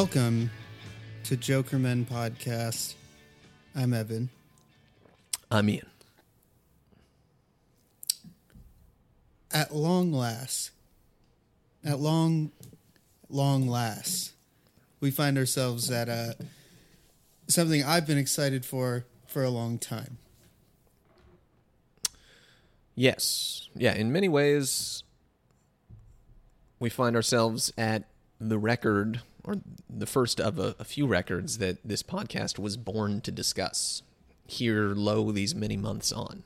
Welcome to Jokermen Podcast. I'm Evan. I'm Ian. At long last, at long, long last, we find ourselves at uh, something I've been excited for for a long time. Yes. Yeah, in many ways, we find ourselves at the record, or the first of a, a few records that this podcast was born to discuss. Here, low, these many months on.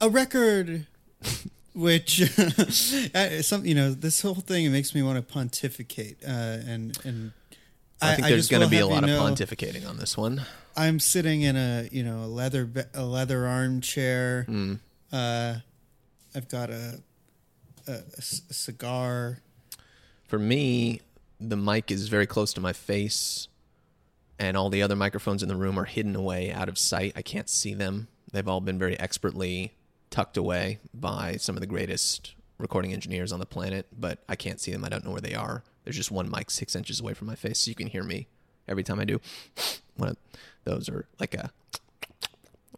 A record which some you know this whole thing it makes me want to pontificate uh, and and I, think there's going to be a lot of know- pontificating on this one. I'm sitting in a you know a leather a leather armchair. Mm. Uh, I've got a, a, a cigar. For me, the mic is very close to my face, and all the other microphones in the room are hidden away out of sight. I can't see them. They've all been very expertly tucked away by some of the greatest recording engineers on the planet, but I can't see them. I don't know where they are. There's just one mic six inches away from my face, so you can hear me every time I do. One of those are like a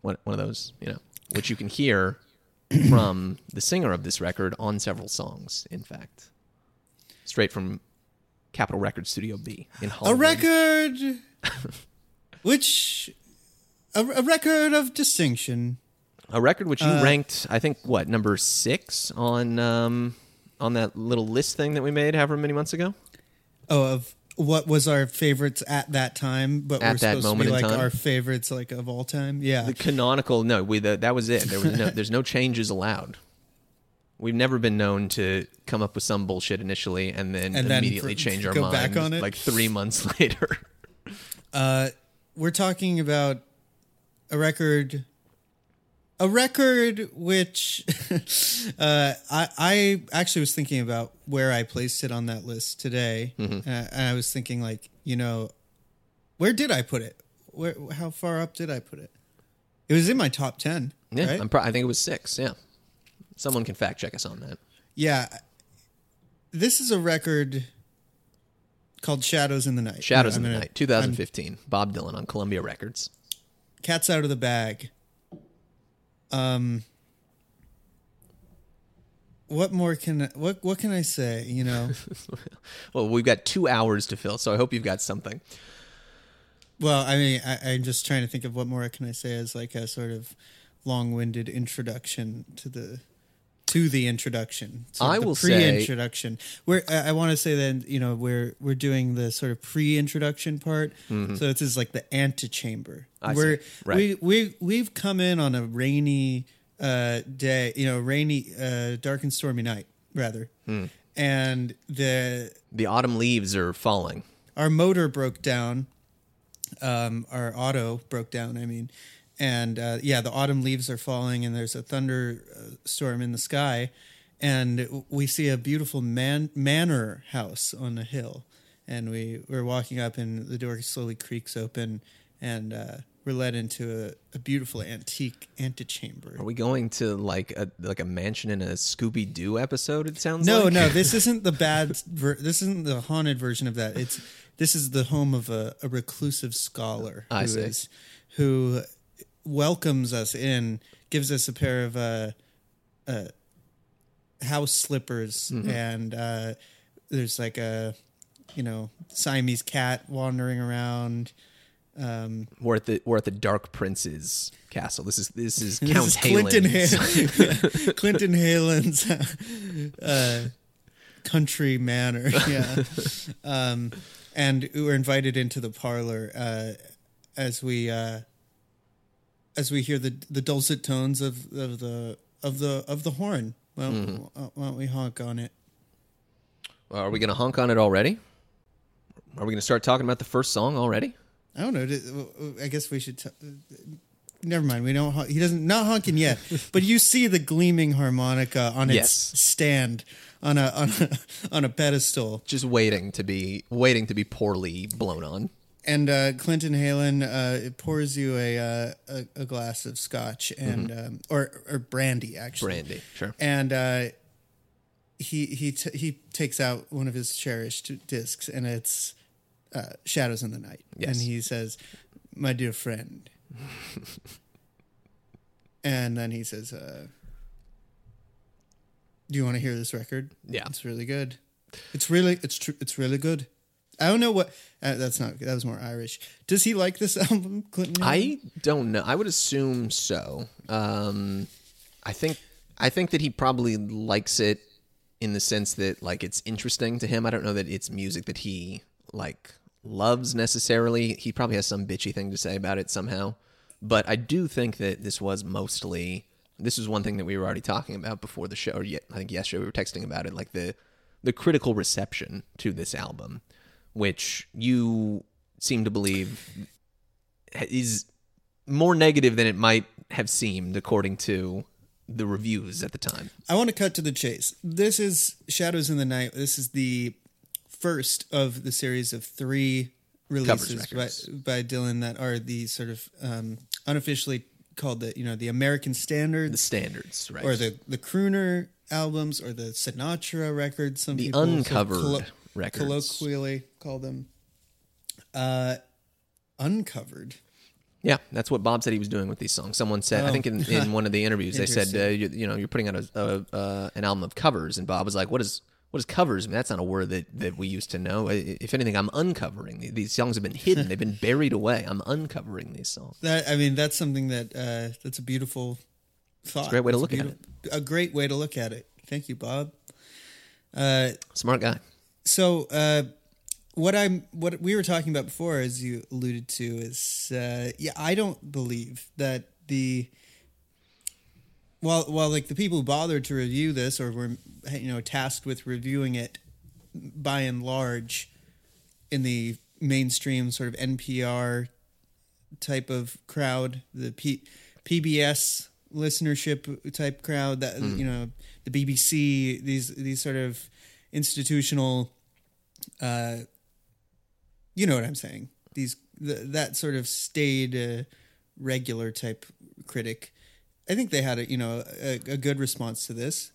one, one of those, you know, which you can hear from the singer of this record on several songs, in fact. Straight from Capitol Records Studio B in Hollywood. A record, which a, a record of distinction. A record which you Uh, ranked, I think, what number six on um, on that little list thing that we made however many months ago. Oh, of what was our favorites at that time, but At we're that supposed moment to be like our favorites like of all time. Yeah, The canonical, no, we the, that was it. There was no, there's no changes allowed. We've never been known to come up with some bullshit initially and then And then immediately for- change our go mind back on it? like three months later. Uh, we're talking about a record a record which uh, I, I actually was thinking about where I placed it on that list today, Mm-hmm. uh, and I was thinking like, you know, where did I put it? Where, how far up did I put it? It was in my top ten. Yeah, right? I'm pro- I think it was six. Yeah, someone can fact check us on that. yeah. This is a record called "Shadows in the Night." Shadows I'm in the gonna- Night, 2015, Bob Dylan on Columbia Records. Cat's out of the bag. Um what more can what what can I say, you know? Well, we've got two hours to fill, so I hope you've got something. well, I mean, I, I'm just trying to think of what more can I say as like a sort of long-winded introduction to the to the introduction. Of I the will say- pre-introduction. Where I, I want to say then, you know, we're we're doing the sort of pre-introduction part. So this is like the antechamber. Mm-hmm. I see. where Right. we we we've come in on a rainy uh, day, you know, rainy, uh, dark and stormy night, rather, Hmm. and the The autumn leaves are falling. our motor broke down. Um, our auto broke down. I mean, and uh, yeah, the autumn leaves are falling, and there's a thunderstorm in the sky, and we see a beautiful man manor house on a hill, and we we're walking up, and the door slowly creaks open, and uh, we're led into a, a beautiful antique antechamber. Are we going to like a like a mansion in a Scooby Doo episode? It sounds No, like? no, this isn't the bad. Ver- this isn't the haunted version of that. It's this is the home of a, a reclusive scholar I see. is- who welcomes us in, gives us a pair of uh, uh, house slippers, Mm-hmm. and uh, there's like a you know Siamese cat wandering around. Um, We're at the we're at the Dark Prince's castle. This is this is this Count is Clinton Heylin's. Hale- Clinton Heylin's uh, country manor. Yeah. Um, and we were invited into the parlor uh, as we uh, as we hear the the dulcet tones of, of the of the of the horn. Well, mm-hmm. uh, why don't we honk on it? Are we going to honk on it already? Are we going to start talking about the first song already? I don't know. I guess we should. T- uh, never mind. We don't. hon- He doesn't. Not honking yet. but you see the gleaming harmonica on its Yes. stand on a on a on a pedestal. Just waiting to be waiting to be poorly blown on. And uh, Clinton Heylin uh, pours you a, uh, a a glass of scotch and um, or or brandy actually. Brandy, sure. And uh, he he t- he takes out one of his cherished discs, and it's uh, "Shadows in the Night," Yes. and he says, "My dear friend," and then he says, uh, "Do you want to hear this record? Yeah. it's really good. It's really it's true. It's really good." I don't know what uh, that's not. That was more Irish. Does he like this album, Clinton? I don't know. I would assume so. Um, I think I think that he probably likes it in the sense that like it's interesting to him. I don't know that it's music that he like loves necessarily. He probably has some bitchy thing to say about it somehow. But I do think that this was mostly this is one thing that we were already talking about before the show or yet I think yesterday we were texting about it like the the critical reception to this album which you seem to believe is more negative than it might have seemed according to the reviews at the time. I want to cut to the chase. This is Shadows in the Night. This is the first of the series of three releases by, by Dylan that are the sort of um, unofficially called the you know the American standards, The standards right? or the the crooner albums or the Sinatra records. Some The people uncovered records. colloquially call them. Uh, uncovered. yeah, that's what Bob said he was doing with these songs. Someone said, I Oh. think in, in one of the interviews, they said, uh, you, you know, you're putting out a, a, uh, an album of covers, and Bob was like, what is what is covers? I mean, that's not a word that, that we used to know. If anything, I'm uncovering. These- songs have been hidden. They've been buried away. I'm uncovering these songs. That I mean, that's something that uh, that's a beautiful thought. a great way to look at beautiful- A great way to look at it. Thank you, Bob. Uh, Smart guy. so uh, what I'm what we were talking about before, as you alluded to, is uh, yeah, I don't believe that the while while like the people who bothered to review this or were you know tasked with reviewing it by and large in the mainstream sort of NPR type of crowd, the P- PBS listenership type crowd, that you know, the BBC, these these sort of institutional, uh, you know what I'm saying? These the, that sort of staid, uh, regular type critic. I think they had a you know a, a good response to this,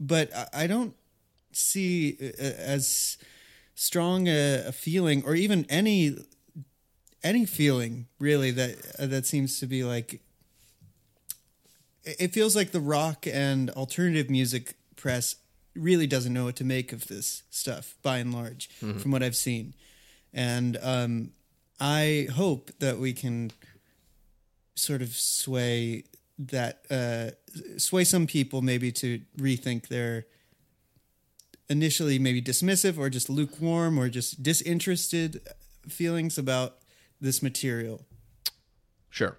but I, I don't see uh, as strong a, a feeling or even any any feeling really that uh, that seems to be like it it feels like the rock and alternative music press really doesn't know what to make of this stuff by and large from what I've seen and um, I hope that we can sort of sway that uh, sway some people maybe to rethink their initially maybe dismissive or just lukewarm or just disinterested feelings about this material. Sure.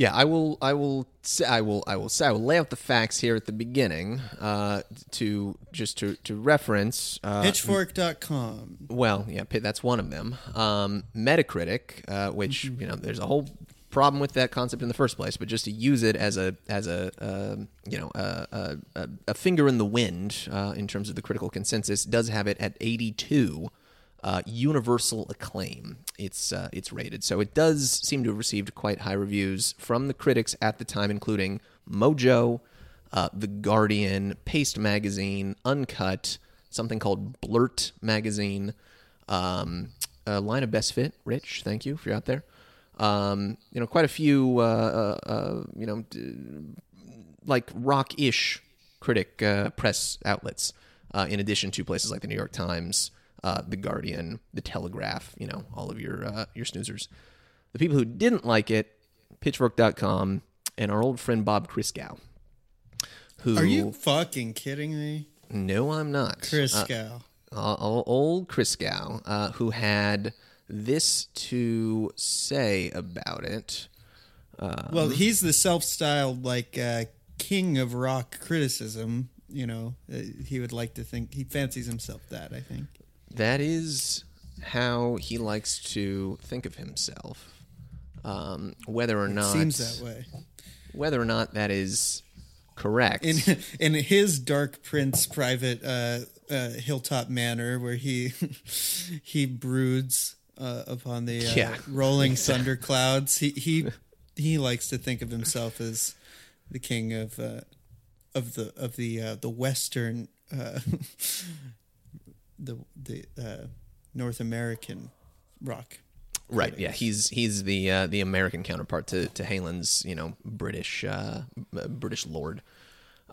Yeah, I will. I will. Say, I will. I will say. I will lay out the facts here at the beginning. Uh, to just to to reference. Uh, Pitchfork.com. well, yeah, that's one of them. Um, Metacritic, uh, which you know, there's a whole problem with that concept in the first place, but just to use it as a as a um you know a, a, a finger in the wind uh, in terms of the critical consensus, does have it at 82. Uh, universal acclaim. It's uh, it's rated, so it does seem to have received quite high reviews from the critics at the time, including Mojo, uh, The Guardian, Paste Magazine, Uncut, something called Blurt Magazine, um, a line of Best Fit. Rich, thank you if you're out there. Um, you know, quite a few, uh, uh, uh, you know, like rock-ish critic press outlets, in addition to places like the New York Times, uh, the Guardian, the Telegraph. You know, all of your uh, your snoozers. The people who didn't like it, Pitchfork.com, and our old friend Bob Christgau. Who? Are you fucking kidding me? No, I'm not. Chris Uh, uh, old Christgau, uh, who had this to say about it. well, he's the self-styled like uh, king of rock criticism. You know, uh, he would like to think he fancies himself that. I think. That is how he likes to think of himself. Um, whether or not Seems that way. whether or not that is correct. in in his Dark Prince private uh, uh, hilltop manor, where he he broods uh, upon the uh, Yeah. rolling thunder clouds. He he he likes to think of himself as the king of uh, of the of the uh, the Western uh, the the uh, North American rock. Right. Yeah. He's he's the uh, the American counterpart to to Heylin's you know British uh, uh, British lord.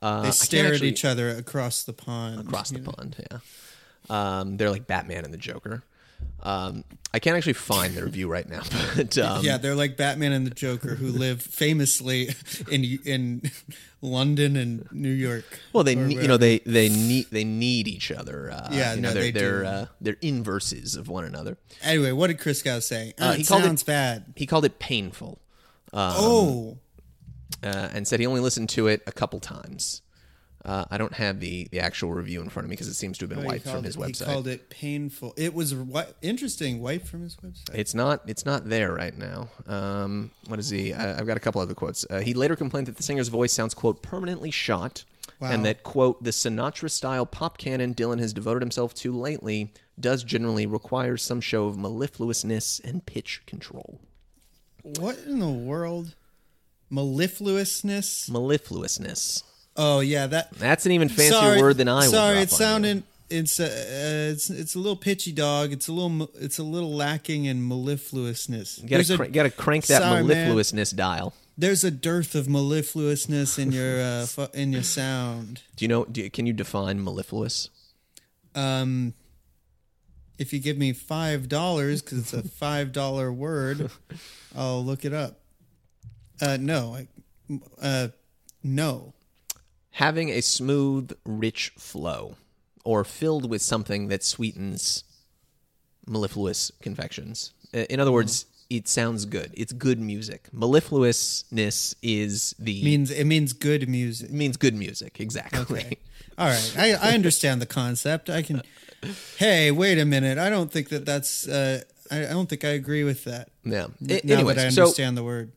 Uh, They stare at each other across the pond. across the know? pond. Yeah. Um, they're like Batman and the Joker. Um, I can't actually find the review right now, but um, yeah, they're like Batman and the Joker, who live famously in in London and New York. Well, they ne- you know they they need they need each other. Uh, Yeah, you know no, they're they they're uh, they're inverses of one another. Anyway, what did Christgau say? Uh, Uh, he it called it- sounds bad. He called it painful, oh, uh, and said he only listened to it a couple times. Uh, I don't have the, the actual review in front of me because it seems to have been he wiped from his it- website. He called it painful. It was wi- interesting. Wiped from his website. It's not. It's not there right now. Um, what is he? I, I've got a couple other quotes. Uh, he later complained that the singer's voice sounds quote permanently shot, Wow. and that quote the Sinatra-style pop canon Dylan has devoted himself to lately does generally require some show of mellifluousness and pitch control. What in the world? Mellifluousness. Mellifluousness. Oh yeah, that. That's an even fancier sorry, word than I. Sorry, drop it on you. sounded. It's uh, uh, it's it's a little pitchy, dog. It's a little it's a little lacking in mellifluousness. You gotta, a cr- gotta crank that Sorry, man. mellifluousness dial. there's a dearth of mellifluousness in your uh, fu- in your sound. Do you know? Do you, can you define mellifluous? Um, if you give me five dollars because it's a five dollar word, I'll look it up. Uh, no, I, uh, no. Having a smooth, rich flow, or filled with something that sweetens mellifluous confections. In other words, it sounds good. It's good music. Mellifluousness is the means it means good music. It means good music. Exactly. Okay. All right, I, I understand the concept. I can. Hey, wait a minute. I don't think that that's. Uh, I, I don't think I agree with that. Yeah. Now A- anyways, that I so understand the word.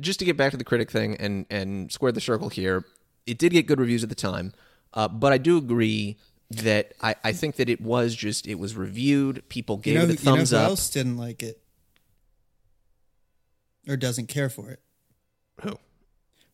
just to get back to the critic thing and and square the circle here, it did get good reviews at the time, uh, but I do agree that I, I think that it was just it was reviewed. People gave You know, it a who- you know who up. else didn't like it or doesn't care for it? Who?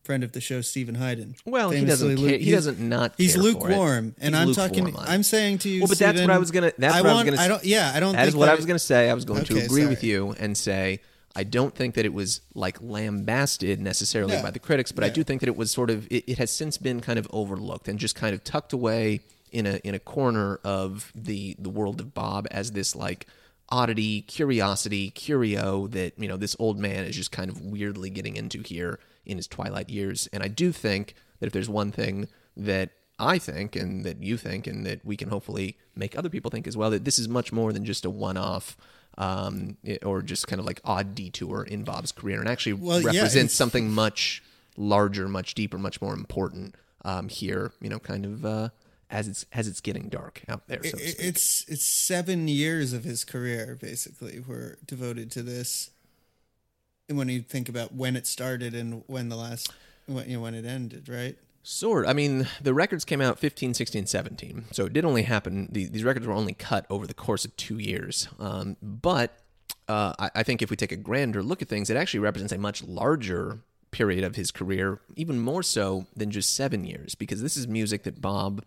Friend of the show, Stephen Hyden. Well, he doesn't lu- care. He doesn't not. He's care for it. lukewarm, and He's I'm talking. lukewarm on it. I'm saying to you, Well, but that's what I was gonna- that's I what I was gonna I s- don't. Yeah, I don't. Think. That is what that I was going to say. I was going to Okay, agree with you and say I don't think that it was like lambasted necessarily Yeah. by the critics, but I do think that it was sort of it, it has since been kind of overlooked and just kind of tucked away in a in a corner of the the world of Bob as this like oddity, curiosity, curio that you know this old man is just kind of weirdly getting into here in his twilight years. And I do think that if there's one thing that I think and that you think and that we can hopefully make other people think as well that this is much more than just a one-off um, or just kind of like odd detour in Bob's career and actually Well, yeah, represents it's- something much larger, much deeper, much more important um, here. You know, kind of uh, as it's as it's getting dark out there. So It- it's it's seven years of his career basically were devoted to this. And when you think about when it started and when the last when you know when it ended, right? Sort. I mean, the records came out 15, 16, 17. So it did only happen, the, these records were only cut over the course of two years. Um, but uh, I, I think if we take a grander look at things, it actually represents a much larger period of his career, even more so than just seven years, because this is music that Bob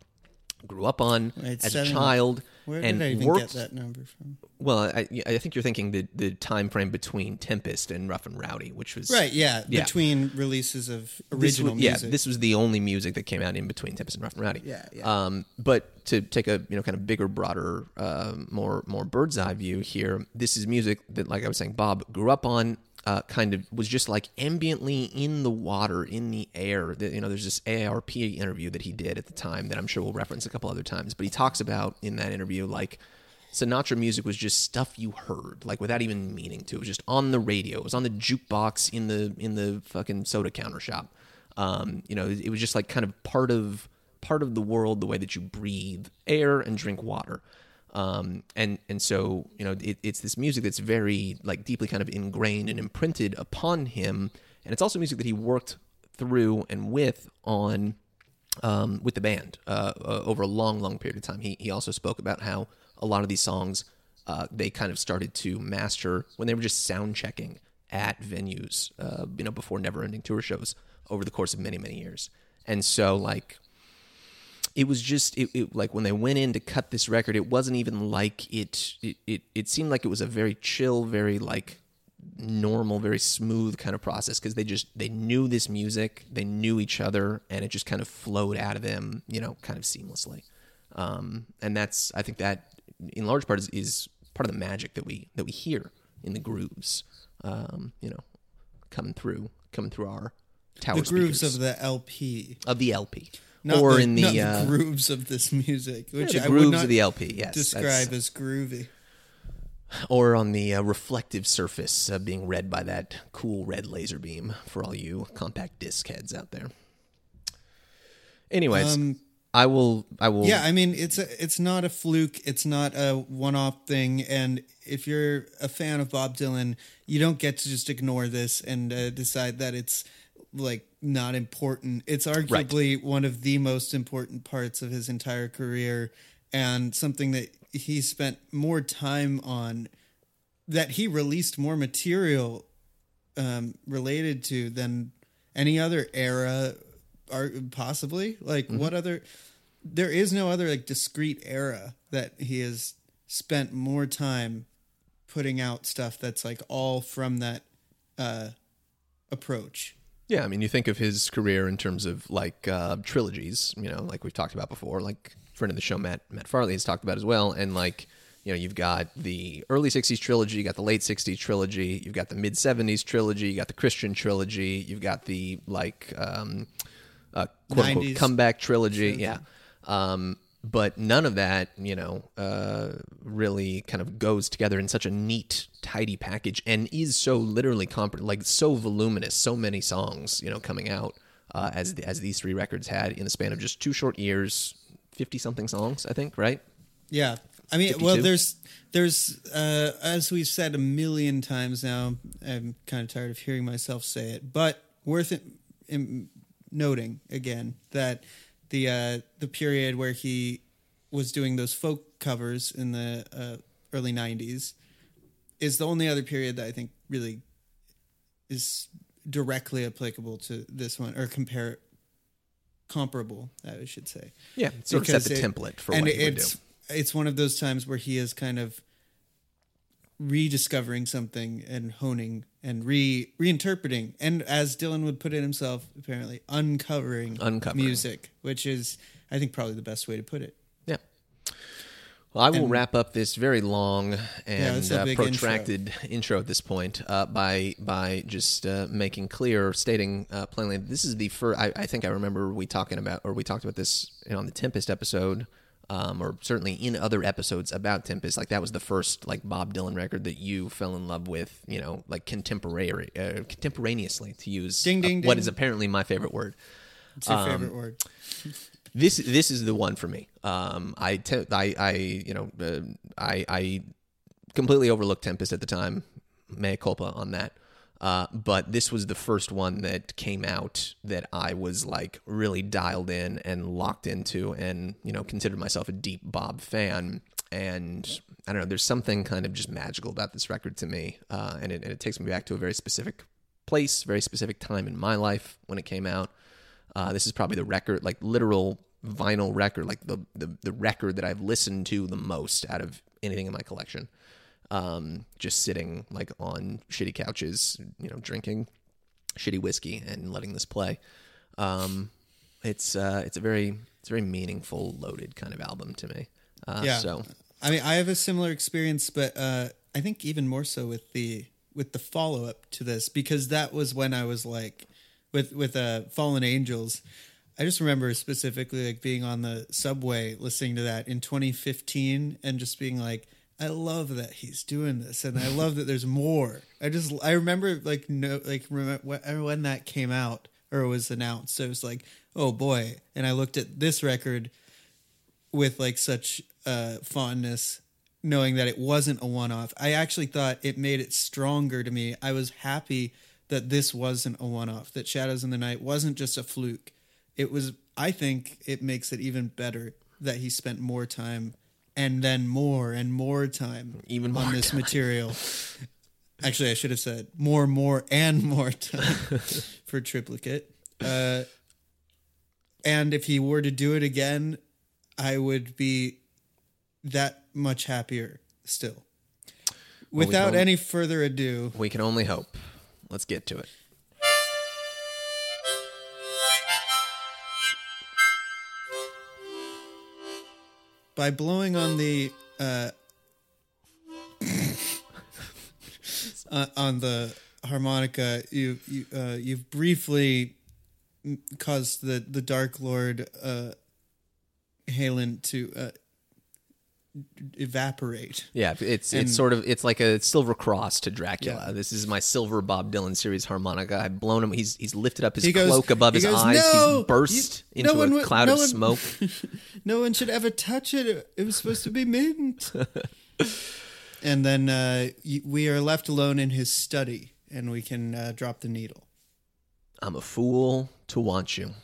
grew up on Wait, as seven- a child Where and did I even worked get that number from? well I, I think you're thinking the the time frame between tempest and rough and rowdy which was Right, yeah, Yeah. between releases of original was, yeah, music. this was the only music that came out in between Tempest and Rough and Rowdy. Yeah, yeah. Um, but to take a you know kind of bigger, broader, um, more more bird's eye view here, this is music that, like I was saying, Bob grew up on. Uh, kind of was just like ambiently in the water, in the air. You know, there's this AARP interview that he did at the time that I'm sure we'll reference a couple other times. But he talks about in that interview like Sinatra music was just stuff you heard, like without even meaning to. It was just on the radio. It was on the jukebox in the in the fucking soda counter shop. Um, you know, it was just like kind of part of part of the world, the way that you breathe air and drink water. Um, and and so you know, it, it's this music that's very like deeply kind of ingrained and imprinted upon him, and it's also music that he worked through and with on um, with the band uh, uh, over a long, long period of time. He he also spoke about how a lot of these songs uh, they kind of started to master when they were just sound checking at venues, uh, you know, before never-ending tour shows over the course of many, many years. And so, like, it was just it, it like when they went in to cut this record it wasn't even like it it it, it seemed like it was a very chill very like normal very smooth kind of process because they just they knew this music they knew each other and it just kind of flowed out of them you know kind of seamlessly. Um, and that's i think that in large part is, is part of the magic that we that we hear in the grooves um, you know coming through coming through our tower the grooves speakers. of the LP, of the lp not or the, in the, not uh, the grooves of this music, which yeah, the I would grooves of the lp yes describe as groovy. or on the uh, reflective surface uh, being read by that cool red laser beam for all you compact disc heads out there. Anyways, Um, I will. I will. Yeah, I mean it's a, it's not a fluke. It's not a one-off thing. And if you're a fan of Bob Dylan, you don't get to just ignore this and uh, decide that it's like not important. It's arguably one of the most important parts of his entire career, and something that he spent more time on, that he released more material um, related to than any other era, or possibly like Mm-hmm. what other there is no other like discrete era that he has spent more time putting out stuff that's like all from that uh approach Yeah, I mean, you think of his career in terms of like uh, trilogies, you know, like we've talked about before, like friend of the show Matt Matt Farley has talked about as well, and like you know, you've got the early '60s trilogy, you got the late '60s trilogy, you've got the mid '70s trilogy, you got the Christian trilogy, you've got the like um, uh, quote unquote 90s comeback trilogy, yeah. Um, but none of that, you know, uh, really kind of goes together in such a neat, tidy package, and is so literally comp- like so voluminous, so many songs, you know, coming out uh, as as these three records had in the span of just two short years, fifty something songs, I think, right? yeah i mean well there's there's uh as we've said a million times now i'm kind of tired of hearing myself say it but worth it in noting again that the uh the period where he was doing those folk covers in the uh, early 90s is the only other period that i think really is directly applicable to this one or compare comparable i should say Yeah, sort of set the it- template for and what he would it's do. it's one of those times where he is kind of rediscovering something and honing and re reinterpreting and as Dylan would put it himself apparently uncovering Uncovering. music which is I think probably the best way to put it Yeah. Well, I will And- wrap up this very long and a uh, big intro. protracted intro. at this point uh, by by just uh, making clear, stating uh, plainly, this is the first. I, I think I remember we talking about, or we talked about this on the Tempest episode, um, or certainly in other episodes about Tempest. Like that was the first like Bob Dylan record that you fell in love with. You know, like contemporary, uh, contemporaneously to use Ding, ding, uh, what ding. is apparently my favorite word. it's your Um, favorite word this this is the one for me. Um, I te- I I you know uh, I I completely overlooked Tempest at the time. Mea culpa on that. Uh, but this was the first one that came out that I was like really dialed in and locked into, and you know considered myself a deep Bob fan. And I don't know, there's something kind of just magical about this record to me, uh, and, it, and it takes me back to a very specific place, very specific time in my life when it came out. Uh, this is probably the record, like literal vinyl record, like the, the the record that I've listened to the most out of anything in my collection. Um, just sitting like on shitty couches, you know, drinking shitty whiskey and letting this play. Um, it's uh, it's a very it's a very meaningful, loaded kind of album to me. Uh, yeah So I mean I have a similar experience but uh I think even more so with the with the follow up to this because that was when I was like with with uh Fallen Angels I just remember specifically like being on the subway listening to that in 2015 and just being like, I love that he's doing this and I love that there's more. I just I remember like no like when that came out or was announced. I was like, oh boy, and I looked at this record with like such uh, fondness, knowing that it wasn't a one off. I actually thought it made it stronger to me. I was happy that this wasn't a one off. That Shadows in the Night wasn't just a fluke it was i think it makes it even better that he spent more time and then more and more time Even more on this time. material actually i should have said more more and more time for triplicate uh and if he were to do it again, I would be that much happier still. we Without any further ado, We can only hope. Let's get to it. By blowing on the uh, uh, on the harmonica, you you uh, you've briefly caused the the Dark Lord uh, Heylin to uh, evaporate. Yeah, it's And- it's sort of it's like a silver cross to Dracula. This is my silver Bob Dylan series harmonica. I've blown him. He's he's lifted up his goes- cloak above his goes, eyes. "No, he's burst you- into one a cloud no of one- smoke. No one should ever touch it. It was supposed to be mint. and then uh, we are left alone in his study, and we can uh, drop the needle. I'm a fool to want you.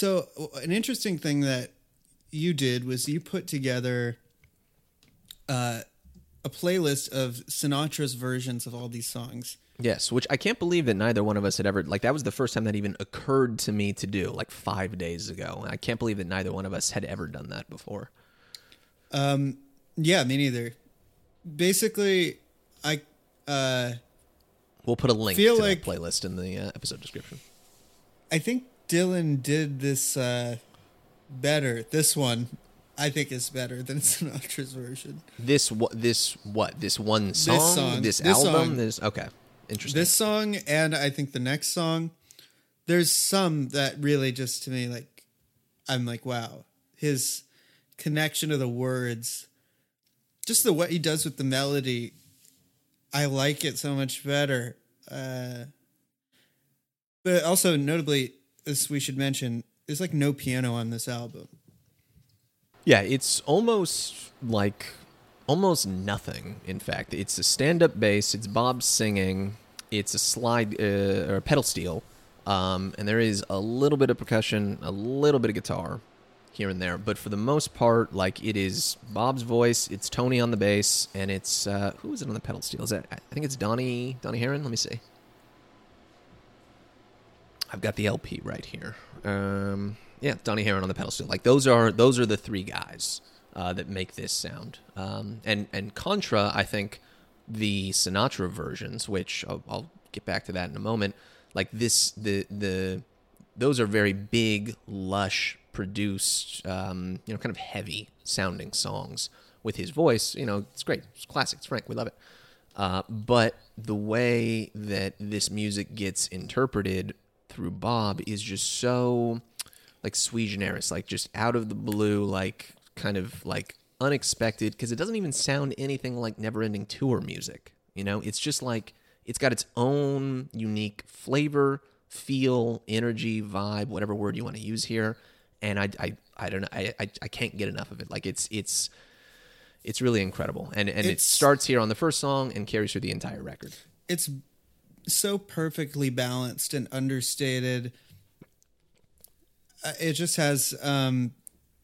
So an interesting thing that you did was you put together uh, a playlist of Sinatra's versions of all these songs. Yes, which I can't believe that neither one of us had ever like that was the first time that even occurred to me to do like 5 days ago. I can't believe that neither one of us had ever done that before. Um Yeah, me neither. Basically, I uh, We'll put a link Feel to like- playlist in the uh, episode description. I think Dylan did this uh, better. This one, I think, is better than Sinatra's version. This what this what this one song, this, song, this album, song. this okay. Interesting. This song and I think the next song, there's some that really just to me like, I'm like, wow, his connection to the words, just the what he does with the melody, I like it so much better. Uh, but also notably, as we should mention, there's like no piano on this album. Yeah, it's almost like almost nothing. In fact, it's a stand-up bass. It's Bob singing. It's a slide uh, or a pedal steel, um, and there is a little bit of percussion, a little bit of guitar here and there. But for the most part, like it is Bob's voice. It's Tony on the bass, and it's uh, who is it on the pedal steel? Is that I think it's Donnie Donnie Herron. Let me see. I've got the LP right here. Um, yeah, Donnie Herron on the pedal steel. Like those are those are the three guys uh, that make this sound. Um, and and Contra, I think the Sinatra versions, which I'll, I'll get back to that in a moment. Like this, the the those are very big, lush, produced, um, you know, kind of heavy sounding songs with his voice. You know, it's great. It's classic. It's Frank. We love it. Uh, but the way that this music gets interpreted through Bob is just so like sui generis, like just out of the blue, like kind of like unexpected because it doesn't even sound anything like never ending tour music. You know, it's just like it's got its own unique flavor, feel, energy, vibe, whatever word you want to use here. And I, I, I don't know, I, I, I can't get enough of it. Like it's, it's, it's really incredible. And, and it starts here on the first song and carries through the entire record. It's so perfectly balanced and understated. Uh, It just has um,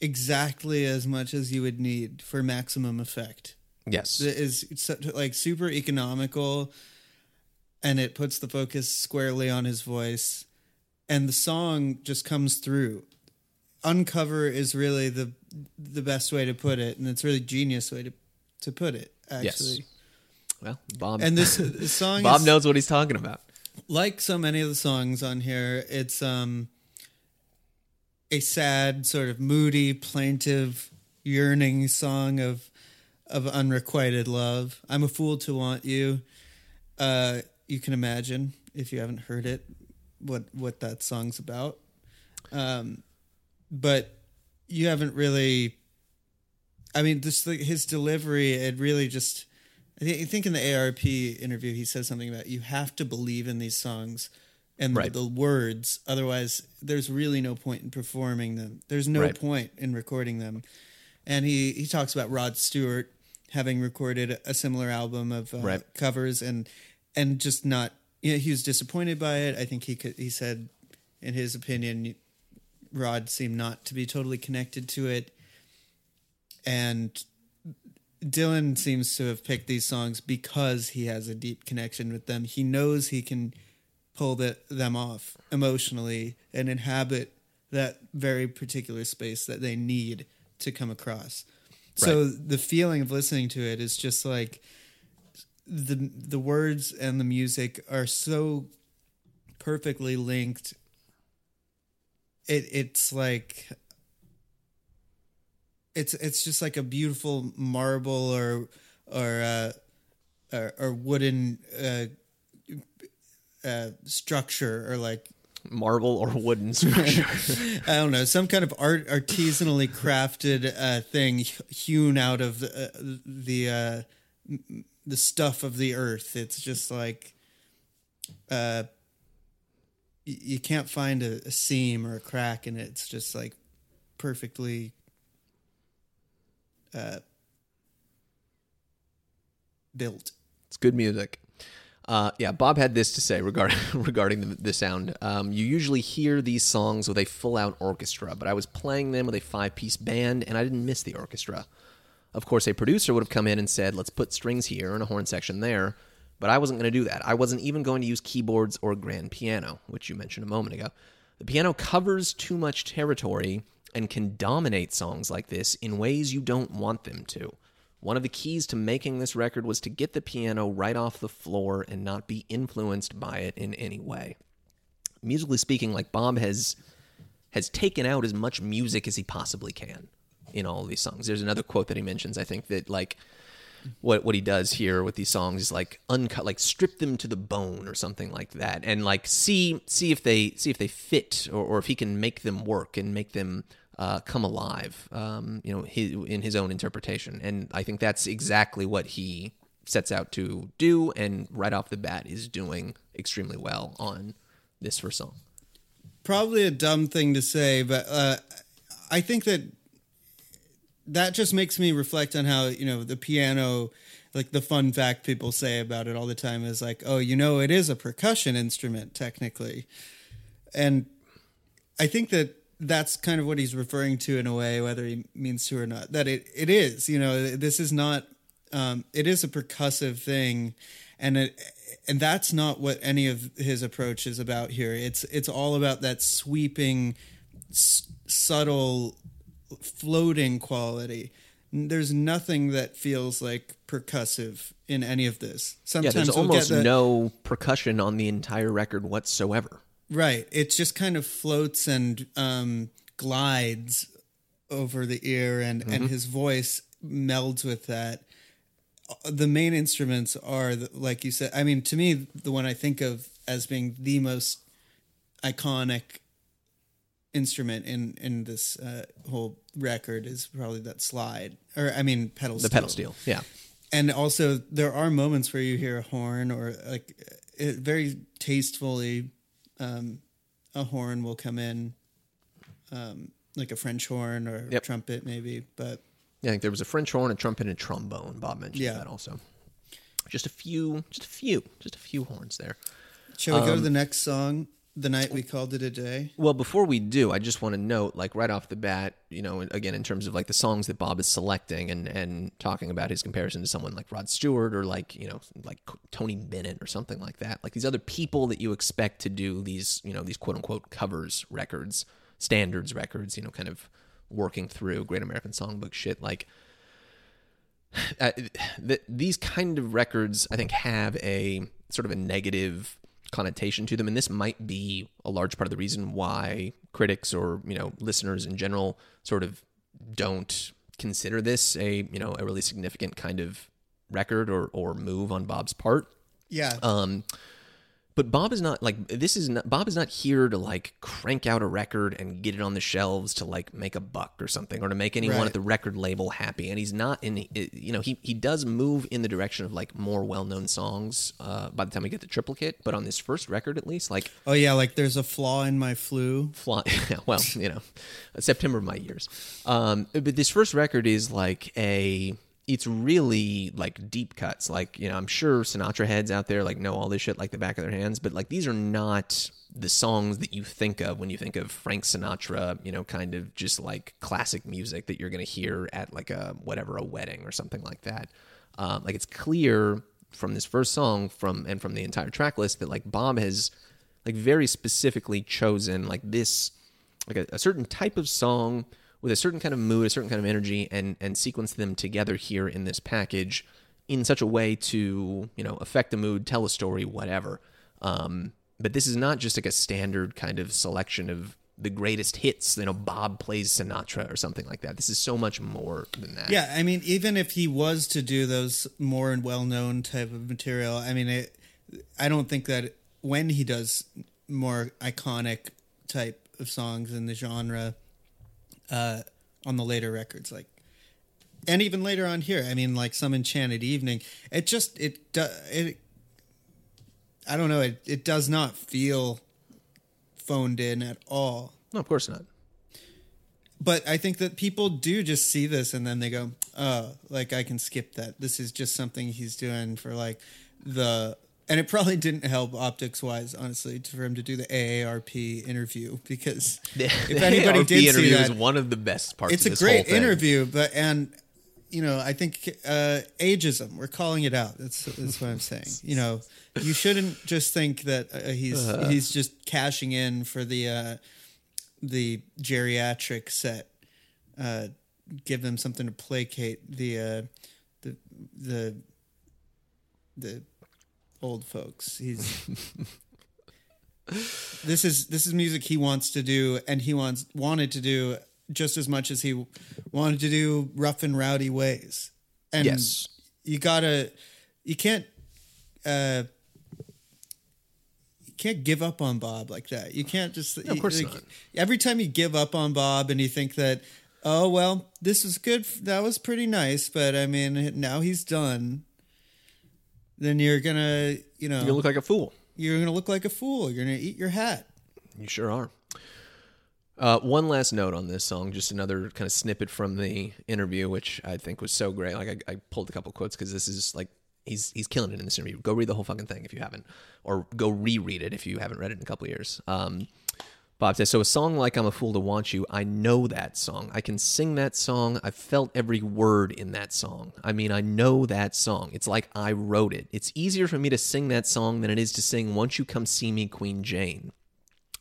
exactly as much as you would need for maximum effect. Yes. It is so- like super economical, and it puts the focus squarely on his voice, and the song just comes through. Uncover is really the the best way to put it, and it's really genius way to to put it. Actually, Well, Bob, and this, this song Bob is, knows what he's talking about. like so many of the songs on here, it's um a sad, sort of moody, plaintive, yearning song of of unrequited love. I'm a fool to want you. Uh, you can imagine if you haven't heard it, what what that song's about. Um, but you haven't really. I mean, the, his delivery, it really just. I thi- I think in the ARP interview, he says something about you have to believe in these songs and Right. the, the words. Otherwise, there's really no point in performing them. There's no Right. point in recording them. And he, he talks about Rod Stewart having recorded a similar album of uh, Right. covers and and just not. You know, he was disappointed by it. I think he could. He said, in his opinion, Rod seemed not to be totally connected to it, and Dylan seems to have picked these songs because he has a deep connection with them. He knows he can pull the, them off emotionally and inhabit that very particular space that they need to come across. So the feeling of listening to it is just like the the words and the music are so perfectly linked. It it's like it's it's just like a beautiful marble or or uh, or, or wooden uh, uh, structure or like Marble or wooden structure. I don't know some kind of art artisanally crafted uh, thing hewn out of the uh, the uh, the stuff of the earth. It's just like uh, you can't find a, a seam or a crack in it. It's just like perfectly uh, built. It's good music. Uh, yeah, Bob had this to say regarding regarding the, the sound. Um, you usually hear these songs with a full out orchestra, but I was playing them with a five piece band, and I didn't miss the orchestra. Of course, a producer would have come in and said, "Let's put strings here and a horn section there," but I wasn't going to do that. I wasn't even going to use keyboards or grand piano, which you mentioned a moment ago. The piano covers too much territory and can dominate songs like this in ways you don't want them to. One of the keys to making this record was to get the piano right off the floor and not be influenced by it in any way. Musically speaking, like Bob has has taken out as much music as he possibly can in all of these songs. There's another quote that he mentions, I think, that like what what he does here with these songs is like uncut like strip them to the bone or something like that and like see see if they see if they fit or, or if he can make them work and make them uh, come alive um, you know his, in his own interpretation. And i think that's exactly what he sets out to do and right off the bat is doing extremely well on this first song. Probably a dumb thing to say, but uh, I think that that just makes me reflect on how you know the piano, like the fun fact people say about it all the time is like, oh, you know, it is a percussion instrument technically, and I think that that's kind of what he's referring to in a way, whether he means to or not. That it it is, you know, this is not. Um, it is a percussive thing, and it and that's not what any of his approach is about here. It's it's all about that sweeping, s- subtle, floating quality. There's nothing that feels like percussive in any of this. yeah Sometimes there's we'll almost get the, no percussion on the entire record whatsoever right. It just kind of floats and um, glides over the ear, and and his voice melds with that. The main instruments are, the- like you said. I mean, to me, the one I think of as being the most iconic instrument in in this uh, whole record is probably that slide, or I mean, pedal. the pedal steel yeah and also there are moments where you hear a horn or like it, very tastefully um, a horn will come in um, like a french horn or Yep. trumpet maybe but Yeah, I think there was a French horn, a trumpet, and a trombone. Bob mentioned Yeah. that also. Just a few, just a few, just a few horns there. shall we go to Um, the next song the night we called it a day Well, before we do, I just want to note, like right off the bat, you know, again in terms of like the songs that Bob is selecting and and talking about his comparison to someone like Rod Stewart or like you know like Tony Bennett or something like that, like these other people that you expect to do these you know these quote unquote covers records, standards records, you know, kind of working through Great American Songbook shit, like. uh, th- these kind of records, I think, have a sort of a negative connotation to them, and this might be a large part of the reason why critics or you know listeners in general sort of don't consider this a you know a really significant kind of record or or move on Bob's part. yeah Um, but Bob is not like this is not Bob is not here to like crank out a record and get it on the shelves to like make a buck or something or to make anyone Right. at the record label happy. And he's not in you know he he does move in the direction of like more well known songs uh, by the time we get to triplicate. But on this first record at least, like oh yeah like there's a flaw in my flu fly well you know september of my years um but this first record is like a it's really like deep cuts. Like, you know, I'm sure Sinatra heads out there like know all this shit like the back of their hands, but like these are not the songs that you think of when you think of Frank Sinatra, you know, kind of just like classic music that you're going to hear at like a whatever, a wedding or something like that. Um, like it's clear from this first song from and from the entire track list that like Bob has like very specifically chosen like this like a, a certain type of song with a certain kind of mood, a certain kind of energy, and and sequence them together here in this package in such a way to you know affect the mood, tell a story, whatever. Um, but this is not just like a standard kind of selection of the greatest hits. You know, Bob plays Sinatra or something like that. This is so much more than that. Yeah, I mean, even if he was to do those more and well-known type of material, I mean, it, I don't think that when he does more iconic type of songs in the genre uh, on the later records, like, and even later on here, I mean, like some Enchanted Evening, it just it it. I don't know. It it does not feel phoned in at all. No, of course not. But I think that people do just see this and then they go, "Oh, like I can skip that. This is just something he's doing for like the." And it probably didn't help optics wise, honestly, for him to do the AARP interview because if anybody AARP did see interview that, is one of the best parts. it's a great interview. But and you know, I think uh, ageism. We're calling it out. That's that's what I'm saying. You know, you shouldn't just think that uh, he's Uh-huh. he's just cashing in for the uh, the geriatric set. Uh, give them something to placate the uh, the the the old folks. He's this is this is music he wants to do, and he wants wanted to do just as much as he wanted to do rough and rowdy ways. And Yes. you gotta, you can't, uh, you can't give up on Bob like that. You can't just. of course like, not. Every time you give up on Bob and you think that, oh well, this was good. That was pretty nice, but I mean, now he's done. Then you're gonna, you know, You look like a fool. you're gonna look like a fool. You're gonna eat your hat. You sure are. Uh, one last note on this song, just another kind of snippet from the interview, which I think was so great. Like I, I pulled a couple quotes because this is like he's he's killing it in this interview. Go read the whole fucking thing if you haven't, or go reread it if you haven't read it in a couple of years. Um, Bob says, so a song like I'm a Fool to Want You, I know that song. I can sing that song. I've felt every word in that song. I mean, I know that song. It's like I wrote it. It's easier for me to sing that song than it is to sing Won't You Come See Me, Queen Jane.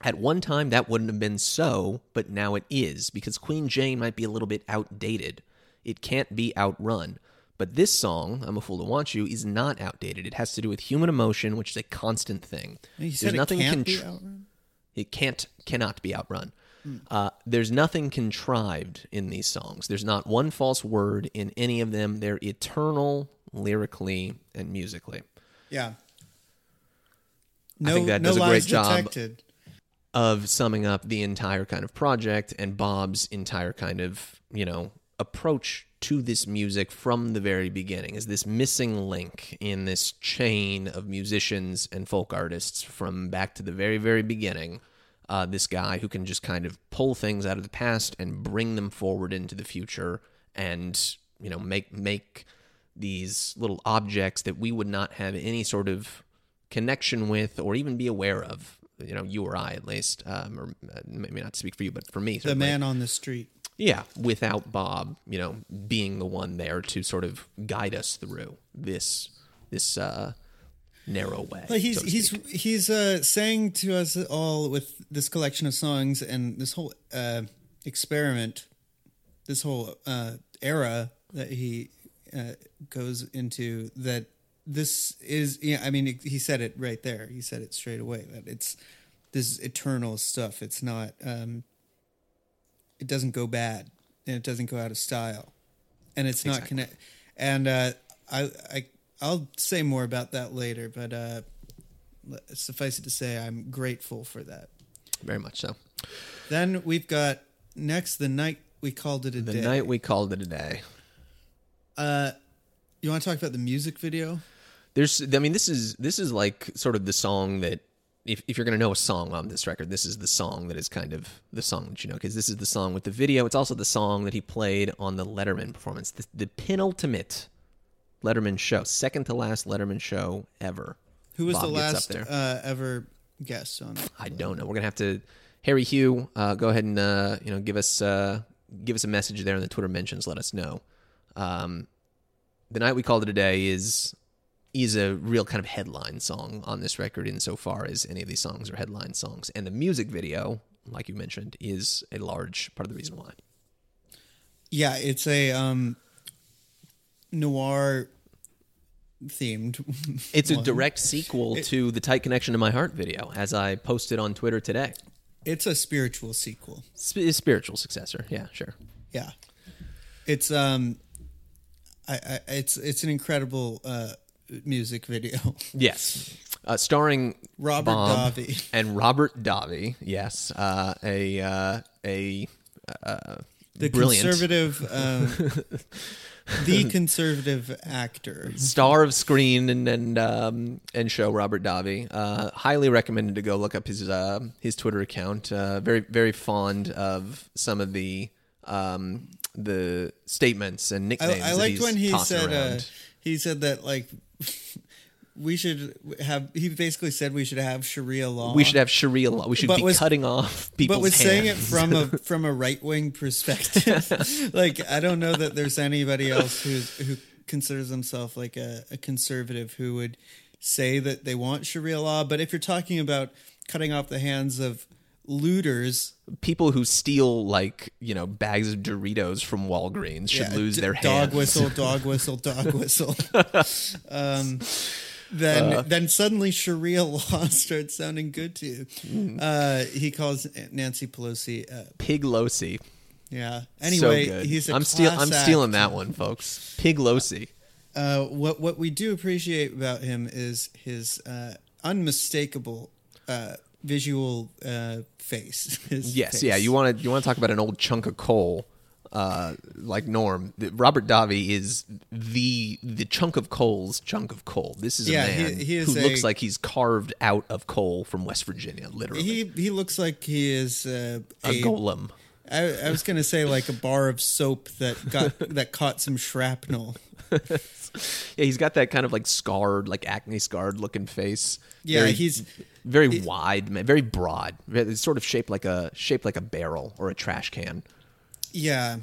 At one time, that wouldn't have been so, but now it is, because Queen Jane might be a little bit outdated. It can't be outrun. But this song, I'm a Fool to Want You, is not outdated. It has to do with human emotion, which is a constant thing. You said it can't be outrun? It can't cannot be outrun. Uh, there's nothing contrived in these songs. There's not one false word in any of them. They're eternal lyrically and musically. Yeah. I think that no does a great job. detected. of summing up the entire kind of project and Bob's entire kind of, you know, approach to this music from the very beginning is this missing link in this chain of musicians and folk artists from back to the very, very beginning. Uh, this guy who can just kind of pull things out of the past and bring them forward into the future and, you know, make make these little objects that we would not have any sort of connection with or even be aware of you know you or i at least um, or uh, maybe not to speak for you but for me The man on the street. yeah without bob you know being the one there to sort of guide us through this this uh narrow way But he's so he's he's uh, saying to us all with this collection of songs and this whole uh, experiment, this whole uh, era that he uh, goes into that this is yeah I mean he said it right there. He said it straight away that it's this eternal stuff. It's not um, it doesn't go bad and it doesn't go out of style. And it's not Exactly. connect and uh, I I I'll say more about that later but uh, suffice it to say I'm grateful for that. Very much so. Then we've got next the night we called it a the day. The night we called it a day. Uh, you want to talk about the music video? There's i mean this is this is like sort of the song that if, if you're going to know a song on this record, this is the song that is kind of the song that you know, because this is the song with the video. It's also the song that he played on the Letterman performance, the, the penultimate Letterman show, second to last Letterman show ever. Who was Bob the last uh, ever guest on? I don't know. We're gonna have to. Harry Hugh, uh, go ahead and uh, you know give us uh, give us a message there in the Twitter mentions. Let us know. Um, the night we called it a day is is a real kind of headline song on this record, insofar as any of these songs are headline songs, and the music video, like you mentioned, is a large part of the reason why. Yeah, it's a um, noir themed. It's a direct sequel to the "Tight Connection to My Heart" video, as I posted on Twitter today. It's a spiritual sequel. Sp- spiritual successor, yeah, sure. Yeah, it's um, I, I it's it's an incredible uh music video. Yes. Uh, starring Robert Bob Davi. and Robert Davi. Yes, uh, a uh, a uh, The brilliant conservative, um, the conservative actor. star of screen and and um, and show. Robert Davi. Uh, highly recommended to go look up his uh, his Twitter account. Uh, very very fond of some of the um, the statements and nicknames. I that liked when he said uh, he said that like we should have. He basically said we should have Sharia law. we should have Sharia law. We should But be was- cutting off people's but was saying it from a from a right wing perspective. like I don't know that there's anybody else who's who considers himself like a, a conservative who would say that they want Sharia law. But if you're talking about cutting off the hands of looters, people who steal like you know bags of Doritos from Walgreens should yeah, lose d- their hands. dog whistle, dog whistle, dog whistle. um, then Uh. then suddenly Sharia law starts sounding good to you. Mm. Uh, he calls Nancy Pelosi. Uh, Pig Losi. yeah. Anyway, so he's a I'm steal I'm act. stealing that one, folks. Pig Losi. Uh, what what we do appreciate about him is his uh, unmistakable uh, visual uh, face. Yes, face. yeah. You want to you want to talk about an old chunk of coal, uh, like Norm. Robert Davi is the the chunk of coal's chunk of coal. This is Yeah, a man he is who a- looks like he's carved out of coal from West Virginia, literally. He he looks like he is uh, a golem. I, I was gonna say like a bar of soap that got that caught some shrapnel. Yeah, he's got that kind of like scarred, like acne scarred looking face. Yeah, Very- he's very wide, very broad. It's sort of shaped like a shaped like a barrel or a trash can. Yeah,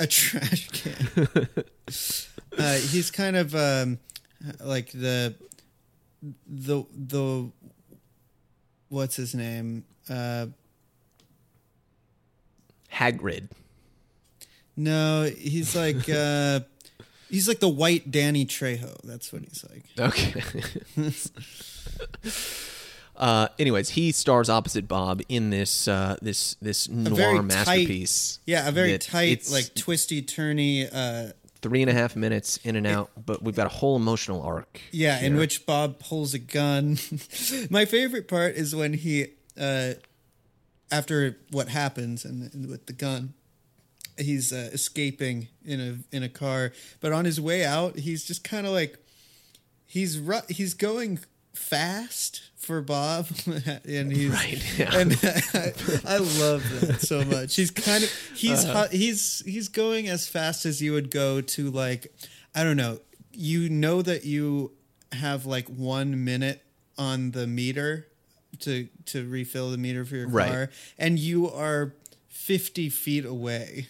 a trash can. uh, he's kind of um, like the the the what's his name? Uh, Hagrid. no, he's like uh, he's like the white Danny Trejo. That's what he's like. Okay. uh, anyways, he stars opposite Bob in this uh, this this noir very tight- masterpiece. Yeah, a very tight, like twisty, turny. Uh, three and a half minutes in and out, but we've got a whole emotional arc. Yeah, in which Bob pulls a gun. My favorite part is when he, uh, after what happens and, and with the gun, he's uh, escaping in a in a car. But on his way out, he's just kind of like he's ru- he's going fast for Bob, and he's Right, yeah. and I, I love that so much. He's kind of he's Uh-huh. he's he's going as fast as you would go to like I don't know. You know that you have like one minute on the meter to to refill the meter for your Right. car, and you are fifty feet away.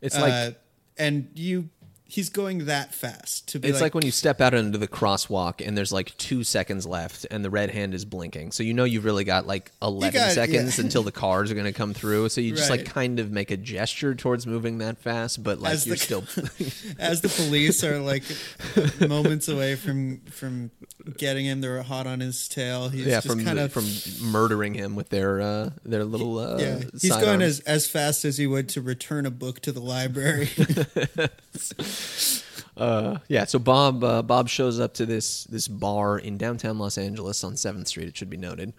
it's like uh, and you he's going that fast to be It's like, when you step out into the crosswalk and there's like two seconds left and the red hand is blinking. So you know you've really got like 11 got- seconds yeah. until the cars are going to come through. So you just like kind of make a gesture towards moving that fast, but like As you're the- still. as the police are like moments away from from getting him. They're hot on his tail. He's yeah, just from kind of from murdering him with their uh, their little uh, yeah. He's going as as fast as he would to return a book to the library. Uh, yeah, so Bob uh, Bob shows up to this this bar in downtown Los Angeles on Seventh Street. It should be noted,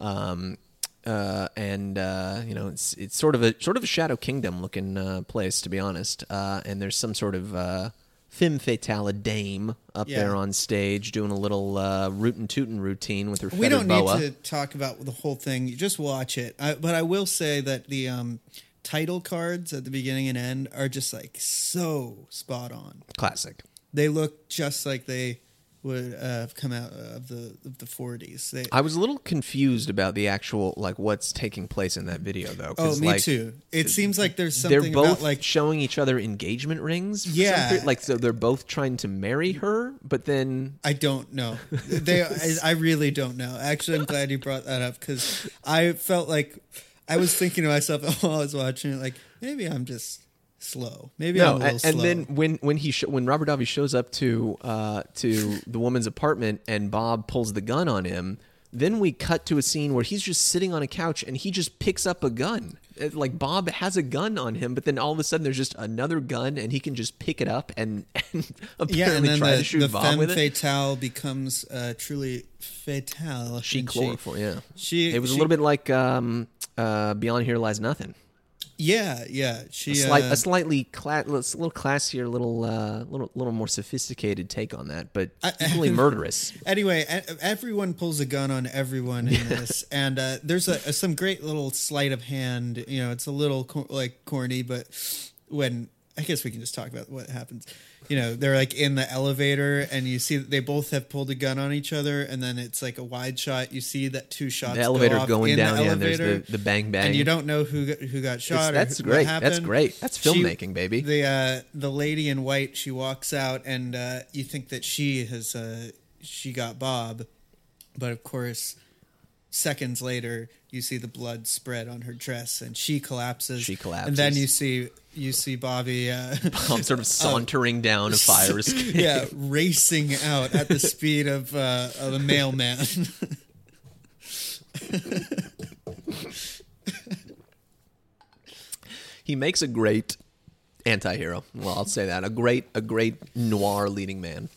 um, uh, and uh, you know it's it's sort of a sort of a Shadow Kingdom looking uh, place to be honest. Uh, and there's some sort of uh, femme fatale, dame up Yeah. there on stage doing a little uh, rootin' tootin' routine with her we don't boa. need to talk about the whole thing. You just watch it. I, but I will say that the um, title cards at the beginning and end are just like so spot on. Classic. They look just like they would uh, have come out of the of the 40s. They, I was a little confused about the actual like what's taking place in that video though. oh, me like, too. It seems like there's They're something both about like showing each other engagement rings. Yeah. like so they're both trying to marry her, but then I don't know. They, I, I really don't know. Actually, I'm glad you brought that up because I felt like I was thinking to myself while I was watching it, like maybe I'm just slow. Maybe I'm a little and, and then when when he sh- when Robert Davi shows up to uh, to the woman's apartment and Bob pulls the gun on him, then we cut to a scene where he's just sitting on a couch and he just picks up a gun. It- like Bob has a gun on him, but then all of a sudden there's just another gun and he can just pick it up and, and apparently yeah, and then try the, to shoot the Bob femme with it. fatale becomes uh, truly fatale. She chloroform, yeah. she- it was a little bit like um, uh, Beyond Here Lies Nothing. Yeah, yeah. She A, slight, uh, a slightly cla- a little classier, little uh, little little more sophisticated take on that, but I- equally murderous. Anyway, everyone pulls a gun on everyone in this, and uh, there's a, a some great little sleight of hand. You know, it's a little cor- like corny, but when I guess we can just talk about what happens. You know, they're like in the elevator, and you see that they both have pulled a gun on each other, and then it's like a wide shot. You see that two shots. The go elevator off going in down, the yeah, and there's the, the bang bang. and you don't know who got, who got shot. That's great. That's great. That's She- filmmaking, baby. The uh, the lady in white, she walks out, and uh, you think that she has uh, she got Bob, but of course, seconds later, you see the blood spread on her dress, and she collapses. She collapses. and then you see you see Bobby. Uh, I'm sort of sauntering down a fire escape. yeah, racing out at the speed of uh, of a mailman. He makes a great anti-hero. Well, I'll say that. A great a great noir leading man.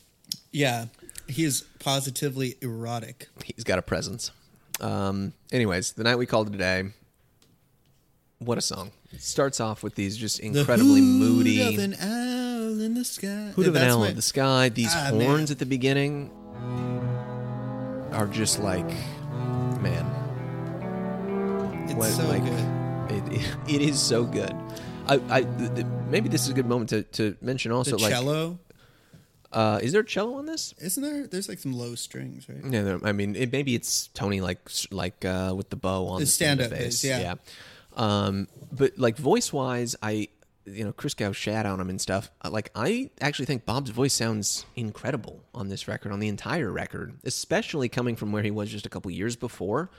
yeah, he is positively erotic. He's got a presence. Um, anyways, the night we called it a day. What a song! It starts off with these just incredibly the hoot moody. of an owl in the sky. Hoot of an owl in the sky. These Ah, horns man. at the beginning are just like, man, It's what- so like, good. It, it is so good. I, I th- th- maybe this is a good moment to, to mention also The like, cello, uh, is there cello on this? isn't there? There's like some low strings, right? Yeah, there, I mean, it, maybe it's Tony like like uh, with the bow on The the stand-up stand-up bass. bass, yeah. yeah. Um, but like voice wise, I you know Christgau shat on him and stuff. Uh, Like I actually think Bob's voice sounds incredible on this record, on the entire record, especially coming from where he was just a couple years before.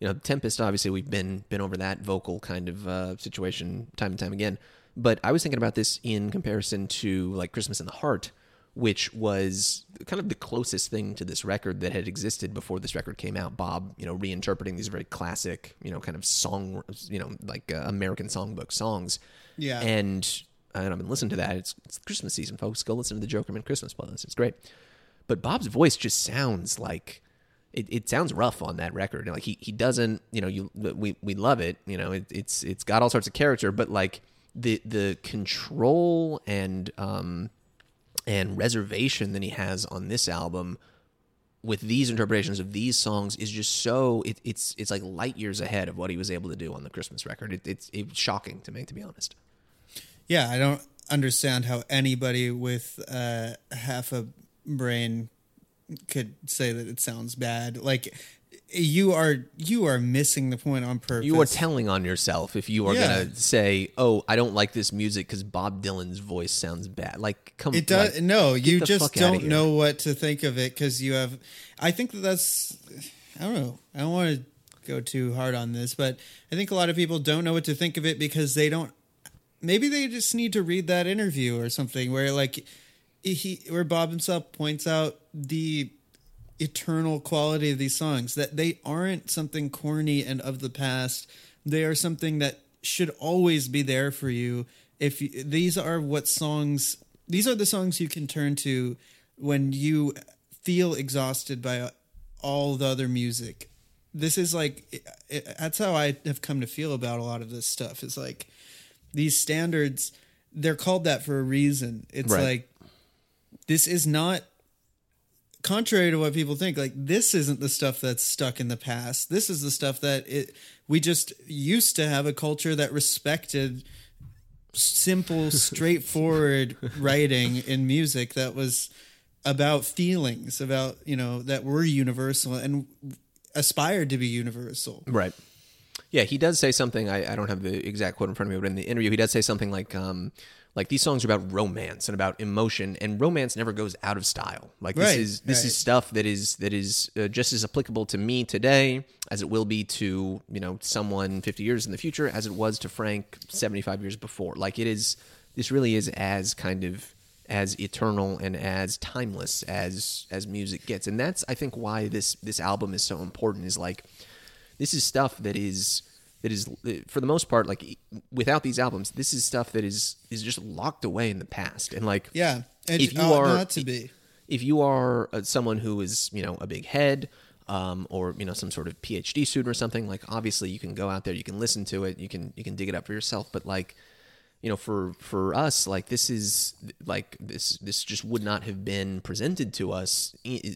You know, Tempest. Obviously, we've been been over that vocal kind of uh, situation time and time again. But I was thinking about this in comparison to like Christmas in the Heart, which was kind of the closest thing to this record that had existed before this record came out. Bob, you know, reinterpreting these very classic, you know, kind of song, you know, like uh, American songbook songs. Yeah. And and I've been listening to that. It's, it's Christmas season, folks. Go listen to the Jokermen Christmas playlist. It's great. But Bob's voice just sounds like it, it sounds rough on that record. Like he, he doesn't, you know, you we we love it. You know, it, it's it's got all sorts of character, but like the the control and um and reservation than he has on this album with these interpretations of these songs is just so it, it's it's like light years ahead of what he was able to do on the Christmas record. It, it's it's shocking to me, to be honest. Yeah, I don't understand how anybody with uh, half a brain could say that it sounds bad. Like you are you are missing the point on purpose. You are telling on yourself if you are Yeah. gonna say, "Oh, I don't like this music because Bob Dylan's voice sounds bad." Like, come, It does like, no. You just don't know what to think of it because you have. I think that that's. I don't know. I don't want to go too hard on this, but I think a lot of people don't know what to think of it because they don't. Maybe they just need to read that interview or something where like he where Bob himself points out the eternal quality of these songs that they aren't something corny and of the past. They are something that should always be there for you. If you, these are what songs these are the songs you can turn to when you feel exhausted by all the other music. This is like it, it- that's how i have come to feel about a lot of this stuff is like these standards they're called that for a reason. It's Right. like this is not contrary to what people think like this isn't the stuff that's stuck in the past this is the stuff that it we just used to have a culture that respected simple straightforward writing in music that was about feelings about you know that were universal and aspired to be universal Right. Yeah, he does say something. I, I don't have the exact quote in front of me, but in the interview, he does say something like, um, like these songs are about romance and about emotion, and romance never goes out of style. Like this Right, is this right. is stuff that is that is uh, just as applicable to me today as it will be to you know someone 50 years in the future as it was to Frank 75 years before. Like it is. This really is as kind of as eternal and as timeless as as music gets, and that's I think why this this album is so important. Is like this is stuff that is that is for the most part like without these albums this is stuff that is is just locked away in the past. And like yeah. It if you are not to be. if you are uh, someone who is you know a big head um, or you know some sort of phd student or something like obviously you can go out there you can listen to it you can you can dig it up for yourself. But like you know for for us like this is like this this just would not have been presented to us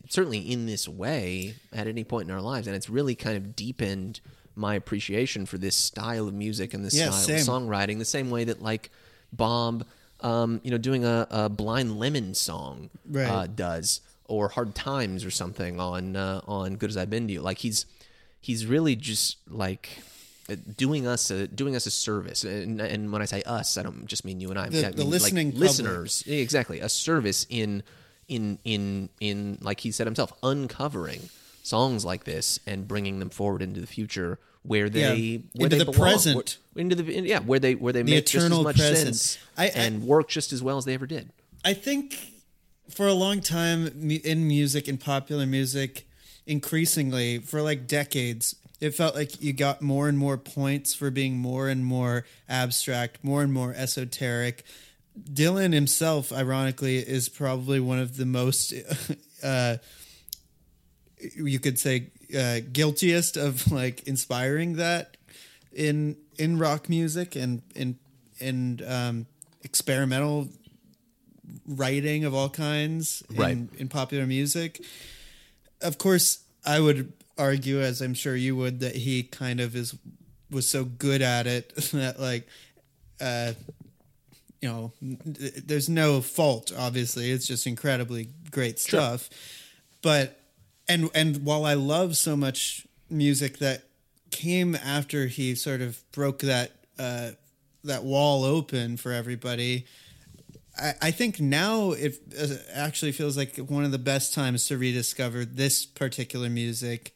certainly in this way at any point in our lives. And it's really kind of deepened my appreciation for this style of music and this Yeah, style same. of songwriting the same way that like bob um, you know doing a, a blind lemon song Right. uh, does or hard times or something on uh, on good as i've been to you. Like he's he's really just like uh, doing us a doing us a service. And, and when i say us i don't just mean you and i, The- I the listening like listeners. Exactly. A service in in in in like he said himself uncovering songs like this and bringing them forward into the future where they Yeah, where into they the belong. present. Where- into the yeah where they where they make just as much present. sense I- I- and work just as well as they ever did I think for a long time in music, in popular music, increasingly for like decades, it felt like you got more and more points for being more and more abstract, more and more esoteric. Dylan himself, ironically, is probably one of the most, uh, you could say, uh, guiltiest of like inspiring that in in rock music and in in um, experimental writing of all kinds in, Right. in popular music. Of course, I would argue, as I'm sure you would, that he kind of is was so good at it that like, uh, you know, there's no fault. Obviously, it's just incredibly great stuff. But and and while I love so much music that came after he sort of broke that uh, that wall open for everybody. I, I think now it uh, actually feels like one of the best times to rediscover this particular music.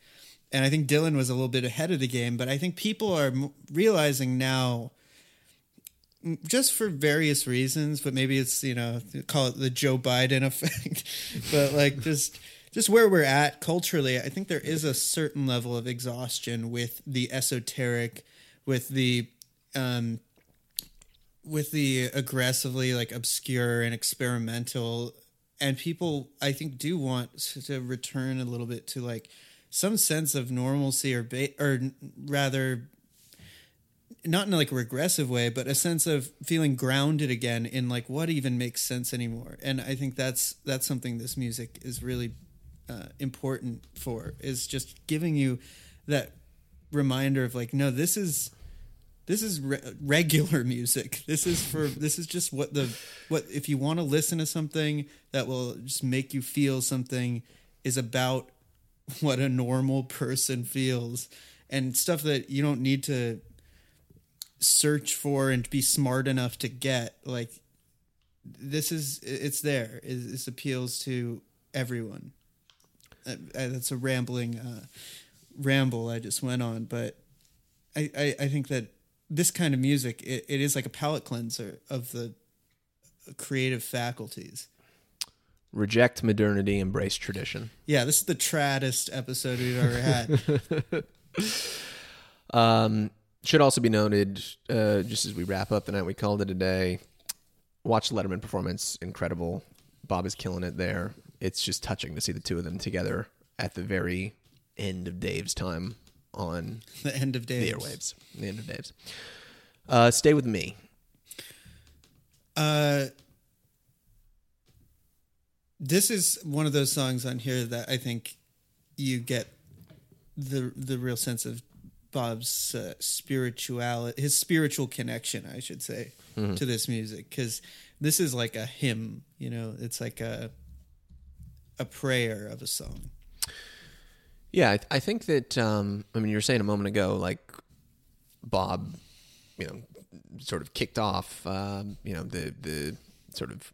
And I think Dylan was a little bit ahead of the game, but I think people are realizing now, just for various reasons, but maybe it's, you know, call it the Joe Biden effect, but like just just where we're at culturally, I think there is a certain level of exhaustion with the esoteric, with the um, with the aggressively like obscure and experimental. And people i think do want to return a little bit to like some sense of normalcy or ba- or rather not in like a regressive way but a sense of feeling grounded again in like what even makes sense anymore. And i think that's that's something this music is really uh, important for is just giving you that reminder of like no this is this is re- regular music. This is for this is just what the what if you want to listen to something that will just make you feel something is about what a normal person feels. And stuff that you don't need to search for and be smart enough to get like this is it's there. It- this appeals to everyone that's a rambling uh, ramble i just went on but I, I, I think that this kind of music it, it is like a palate cleanser of the creative faculties reject modernity embrace tradition yeah this is the traddest episode we've ever had Um, should also be noted, uh, just as we wrap up the night we called it a day, watch the Letterman performance. Incredible. Bob is killing it there. It's just touching to see the two of them together at the very end of Dave's time on the end of the airwaves. The end of Dave's. Uh, stay with me. uh this is one of those songs on here that I think you get the the real sense of Bob's uh, spirituality, his spiritual connection, I should say, to this music because this is like a hymn. You know, it's like a a prayer of a song. Yeah, I, I think that. Um, I mean, you were saying a moment ago, like Bob, you know, sort of kicked off, um, you know, the the sort of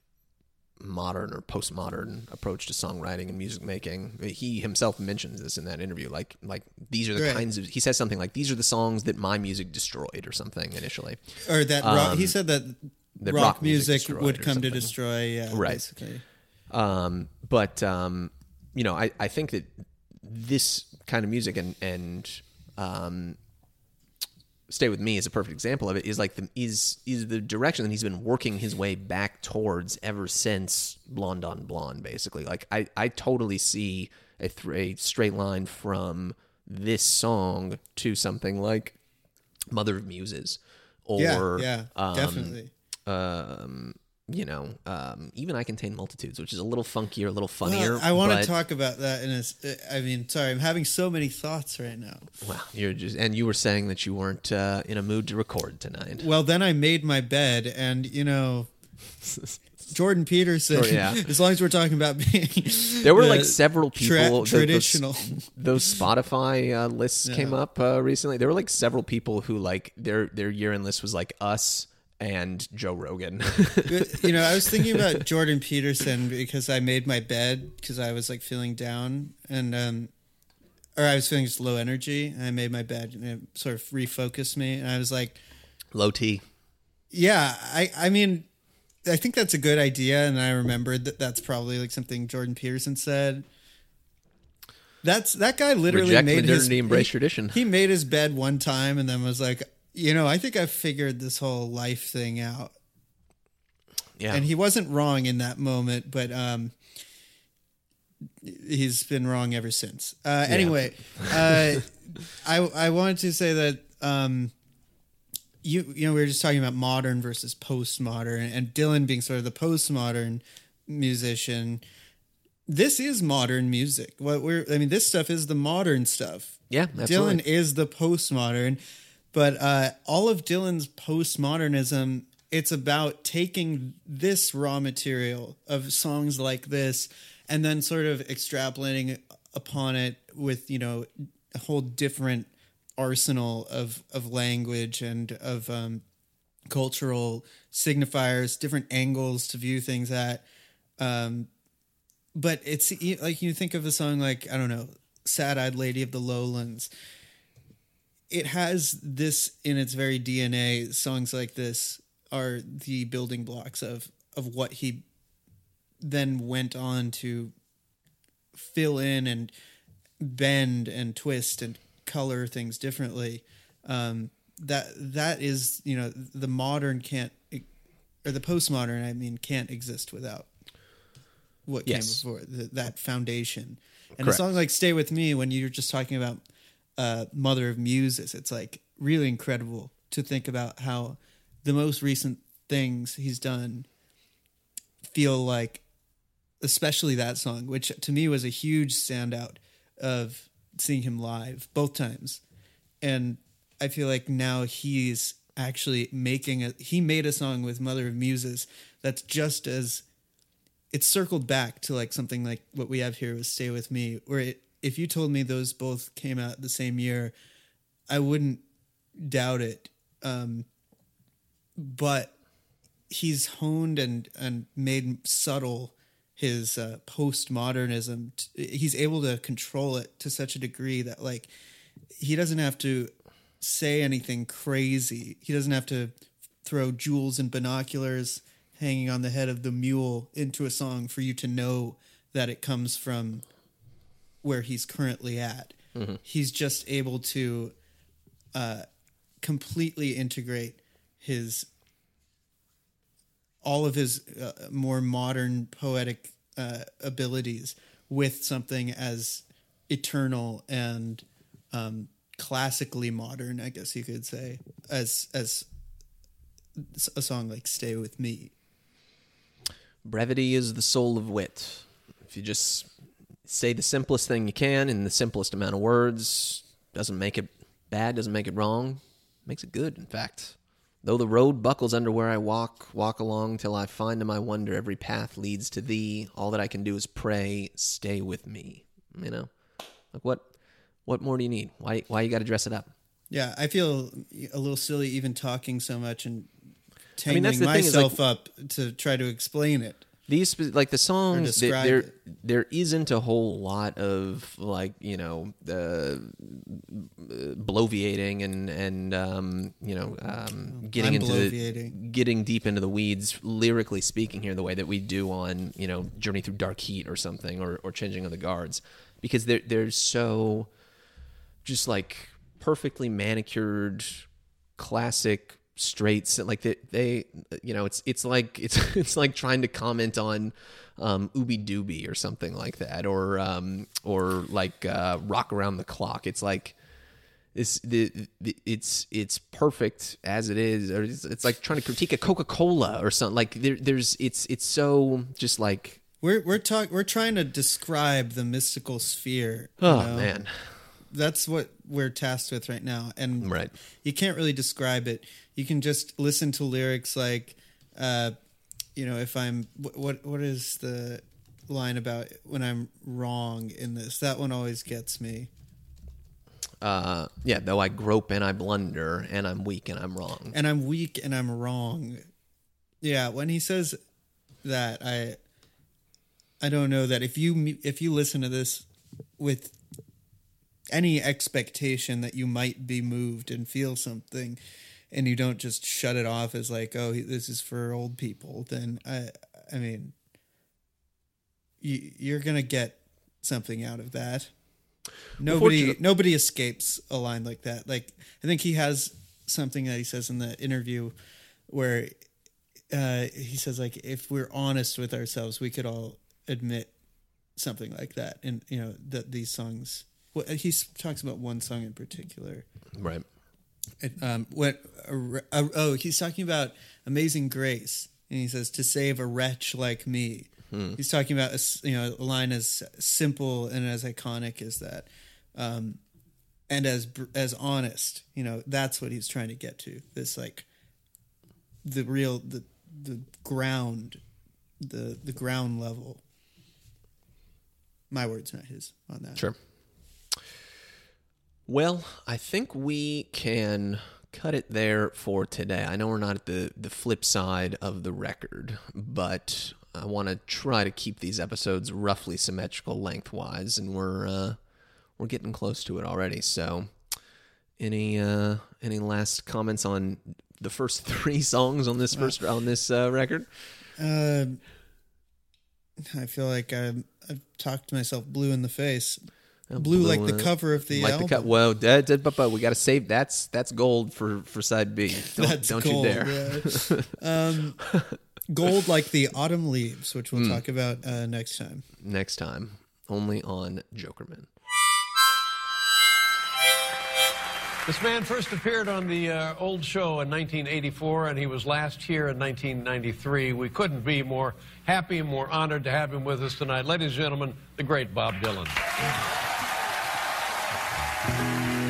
modern or postmodern approach to songwriting and music making. He himself mentions this in that interview. Like, like these are the Right. kinds of. He says something like, "These are the songs that my music destroyed," or something initially. Or that rock, he Um, said that, that rock, rock music music, would come to destroy. Yeah, Right. Basically. Um, but um, you know, I, I think that this kind of music and and um, stay with me is a perfect example of it. Is like the is is the direction that he's been working his way back towards ever since Blonde on Blonde. Basically, like I I totally see a, th- a straight line from this song to something like Mother of Muses or Yeah, yeah, um, definitely. um, you know, um, even I contain multitudes, which is a little funkier, a little funnier. Well, I want to talk about that And I mean, sorry, I'm having so many thoughts right now. Well, you're just, and you were saying that you weren't uh, in a mood to record tonight. Well, then I made my bed, and you know, Jordan Peterson. Oh, yeah. As long as we're talking about being, There were the like several tra- people. those- traditional. Those, Spotify uh, lists Yeah. came up uh, recently. There were like several people who like their their year end list was like us and Joe Rogan. you know, I was thinking about Jordan Peterson because I made my bed because I was like feeling down and um, or I was feeling just low energy. And I made my bed and it sort of refocused me, and I was like, Low T. Yeah, I I mean, I think that's a good idea, and I remembered that that's probably like something Jordan Peterson said. That's that guy literally Reject made modernity, his embrace he, tradition. He made his bed one time and then was like, you know, I think I've figured this whole life thing out. Yeah. And he wasn't wrong in that moment, but um, he's been wrong ever since. Uh, Anyway, uh, I I wanted to say that um, you you know we were just talking about modern versus postmodern, and Dylan being sort of the postmodern musician. This is modern music. What we're I mean, this stuff is the modern stuff. Yeah, absolutely. Dylan is the postmodern, but uh, all of Dylan's postmodernism, it's about taking this raw material of songs like this and then sort of extrapolating upon it with, you know, a whole different arsenal of, of language and of um, cultural signifiers, different angles to view things at. Um, but it's like you think of a song like, I don't know, Sad Eyed Lady of the Lowlands it has this in its very DNA. Songs like this are the building blocks of of what he then went on to fill in and bend and twist and color things differently. Um, that that is you know the modern can't or the postmodern I mean can't exist without what Yes. came before the, that foundation. And Correct. a song like "Stay with Me" when you're just talking about uh, Mother of Muses, it's like really incredible to think about how the most recent things he's done feel like, especially that song, which to me was a huge standout of seeing him live both times. And I feel like now he's actually making a he made a song with Mother of Muses that's just as it's circled back to like something like what we have here with Stay With Me, where it, if you told me those both came out the same year, I wouldn't doubt it. Um, but he's honed and, and made subtle his uh, postmodernism. He's able to control it to such a degree that like he doesn't have to say anything crazy. He doesn't have to throw jewels and binoculars hanging on the head of the mule into a song for you to know that it comes from where he's currently at. He's just able to uh, completely integrate his all of his uh, more modern poetic uh, abilities with something as eternal and um, classically modern, I guess you could say, as as a song like "Stay with Me." Brevity is the soul of wit. if you just say the simplest thing you can in the simplest amount of words, doesn't make it bad, doesn't make it wrong, makes it good, in fact. Though the road buckles under where I walk, walk along till I find to my wonder every path leads to thee. All that I can do is pray, stay with me. You know, like what, what more do you need? Why, why you got to dress it up? Yeah, I feel a little silly even talking so much and I mean, tangling myself like- up to try to explain it. These like the songs there, there it. there isn't a whole lot of like you know uh, bloviating and and um, you know um, getting I'm into the, getting deep into the weeds lyrically speaking here the way that we do on you know journey through dark heat or something or, or changing of the guards because they're they're so just like perfectly manicured classic straights like they, they you know it's it's like it's it's like trying to comment on um ooby dooby or something like that or um or like uh rock around the clock it's like it's the, the it's it's perfect as it is or it's, it's like trying to critique a coca-cola or something like there, there's it's it's so just like We're we're talk we're trying to describe the mystical sphere. oh know? man that's what we're tasked with right now, and Right. you can't really describe it. You can just listen to lyrics like, uh, you know, if I'm what what is the line about when I'm wrong in this? That one always gets me. uh yeah though i grope and i blunder and i'm weak and i'm wrong and I'm weak and I'm wrong. Yeah, when he says that, I I don't know that if you if you listen to this with any expectation that you might be moved and feel something and you don't just shut it off as like oh this is for old people then i i mean you, you're going to get something out of that. Nobody nobody escapes a line like that. Like i think he has something that he says in the interview where uh, he says like if we're honest with ourselves we could all admit something like that and you know that these songs well, he talks about one song in particular. Right. It, um, re- oh he's talking about amazing grace and he says to save a wretch like me. He's talking about a, you know a line as simple and as iconic as that um, and as as honest. You know that's what he's trying to get to this like the real the the ground the the ground level. My words not his on that. Sure. Well, I think we can cut it there for today. I know we're not at the, the flip side of the record, but I want to try to keep these episodes roughly symmetrical lengthwise, and we're uh, we're getting close to it already. So, any uh, any last comments on the first three songs on this first on this uh, record? Um, I feel like I'm, I've talked myself blue in the face. Blue, like the cover of the like album. the cut. Well, dead, dead, but, but we got to save. That's that's gold for for side B. Don't, That's don't gold, you dare. yeah. um, gold like the autumn leaves, which we'll talk about uh, next time. Next time, only on Jokermen. This man first appeared on the uh, old show in 1984, and he was last here in 1993. We couldn't be more happy and more honored to have him with us tonight. Ladies and gentlemen, the great Bob Dylan. There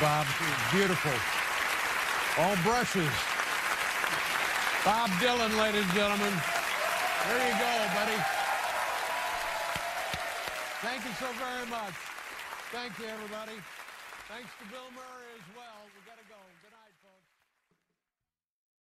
Bob. Beautiful. All brushes. Bob Dylan, ladies and gentlemen. There you go, buddy. Thank you so very much. Thank you, everybody.